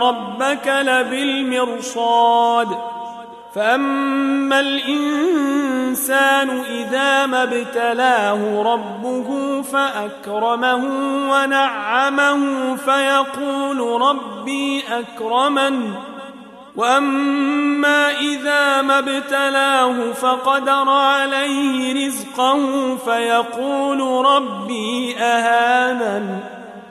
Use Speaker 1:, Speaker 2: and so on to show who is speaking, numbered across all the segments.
Speaker 1: ربك لبالمرصاد. فأما الإنسان إذا ما ابتلاه ربه فأكرمه ونعمه فيقول ربي أكرمن. وأما إذا ما ابتلاه فقدر عليه رزقه فيقول ربي أهانن.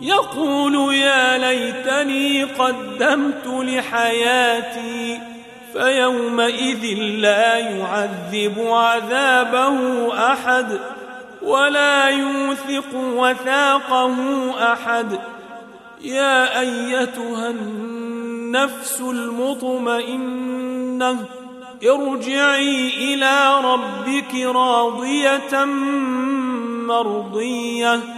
Speaker 1: يقول يا ليتني قدمت لحياتي فيومئذ لا يعذب عذابه أحد ولا يوثق وثاقه أحد. يا أيتها النفس المطمئنة ارجعي إلى ربك راضية مرضية.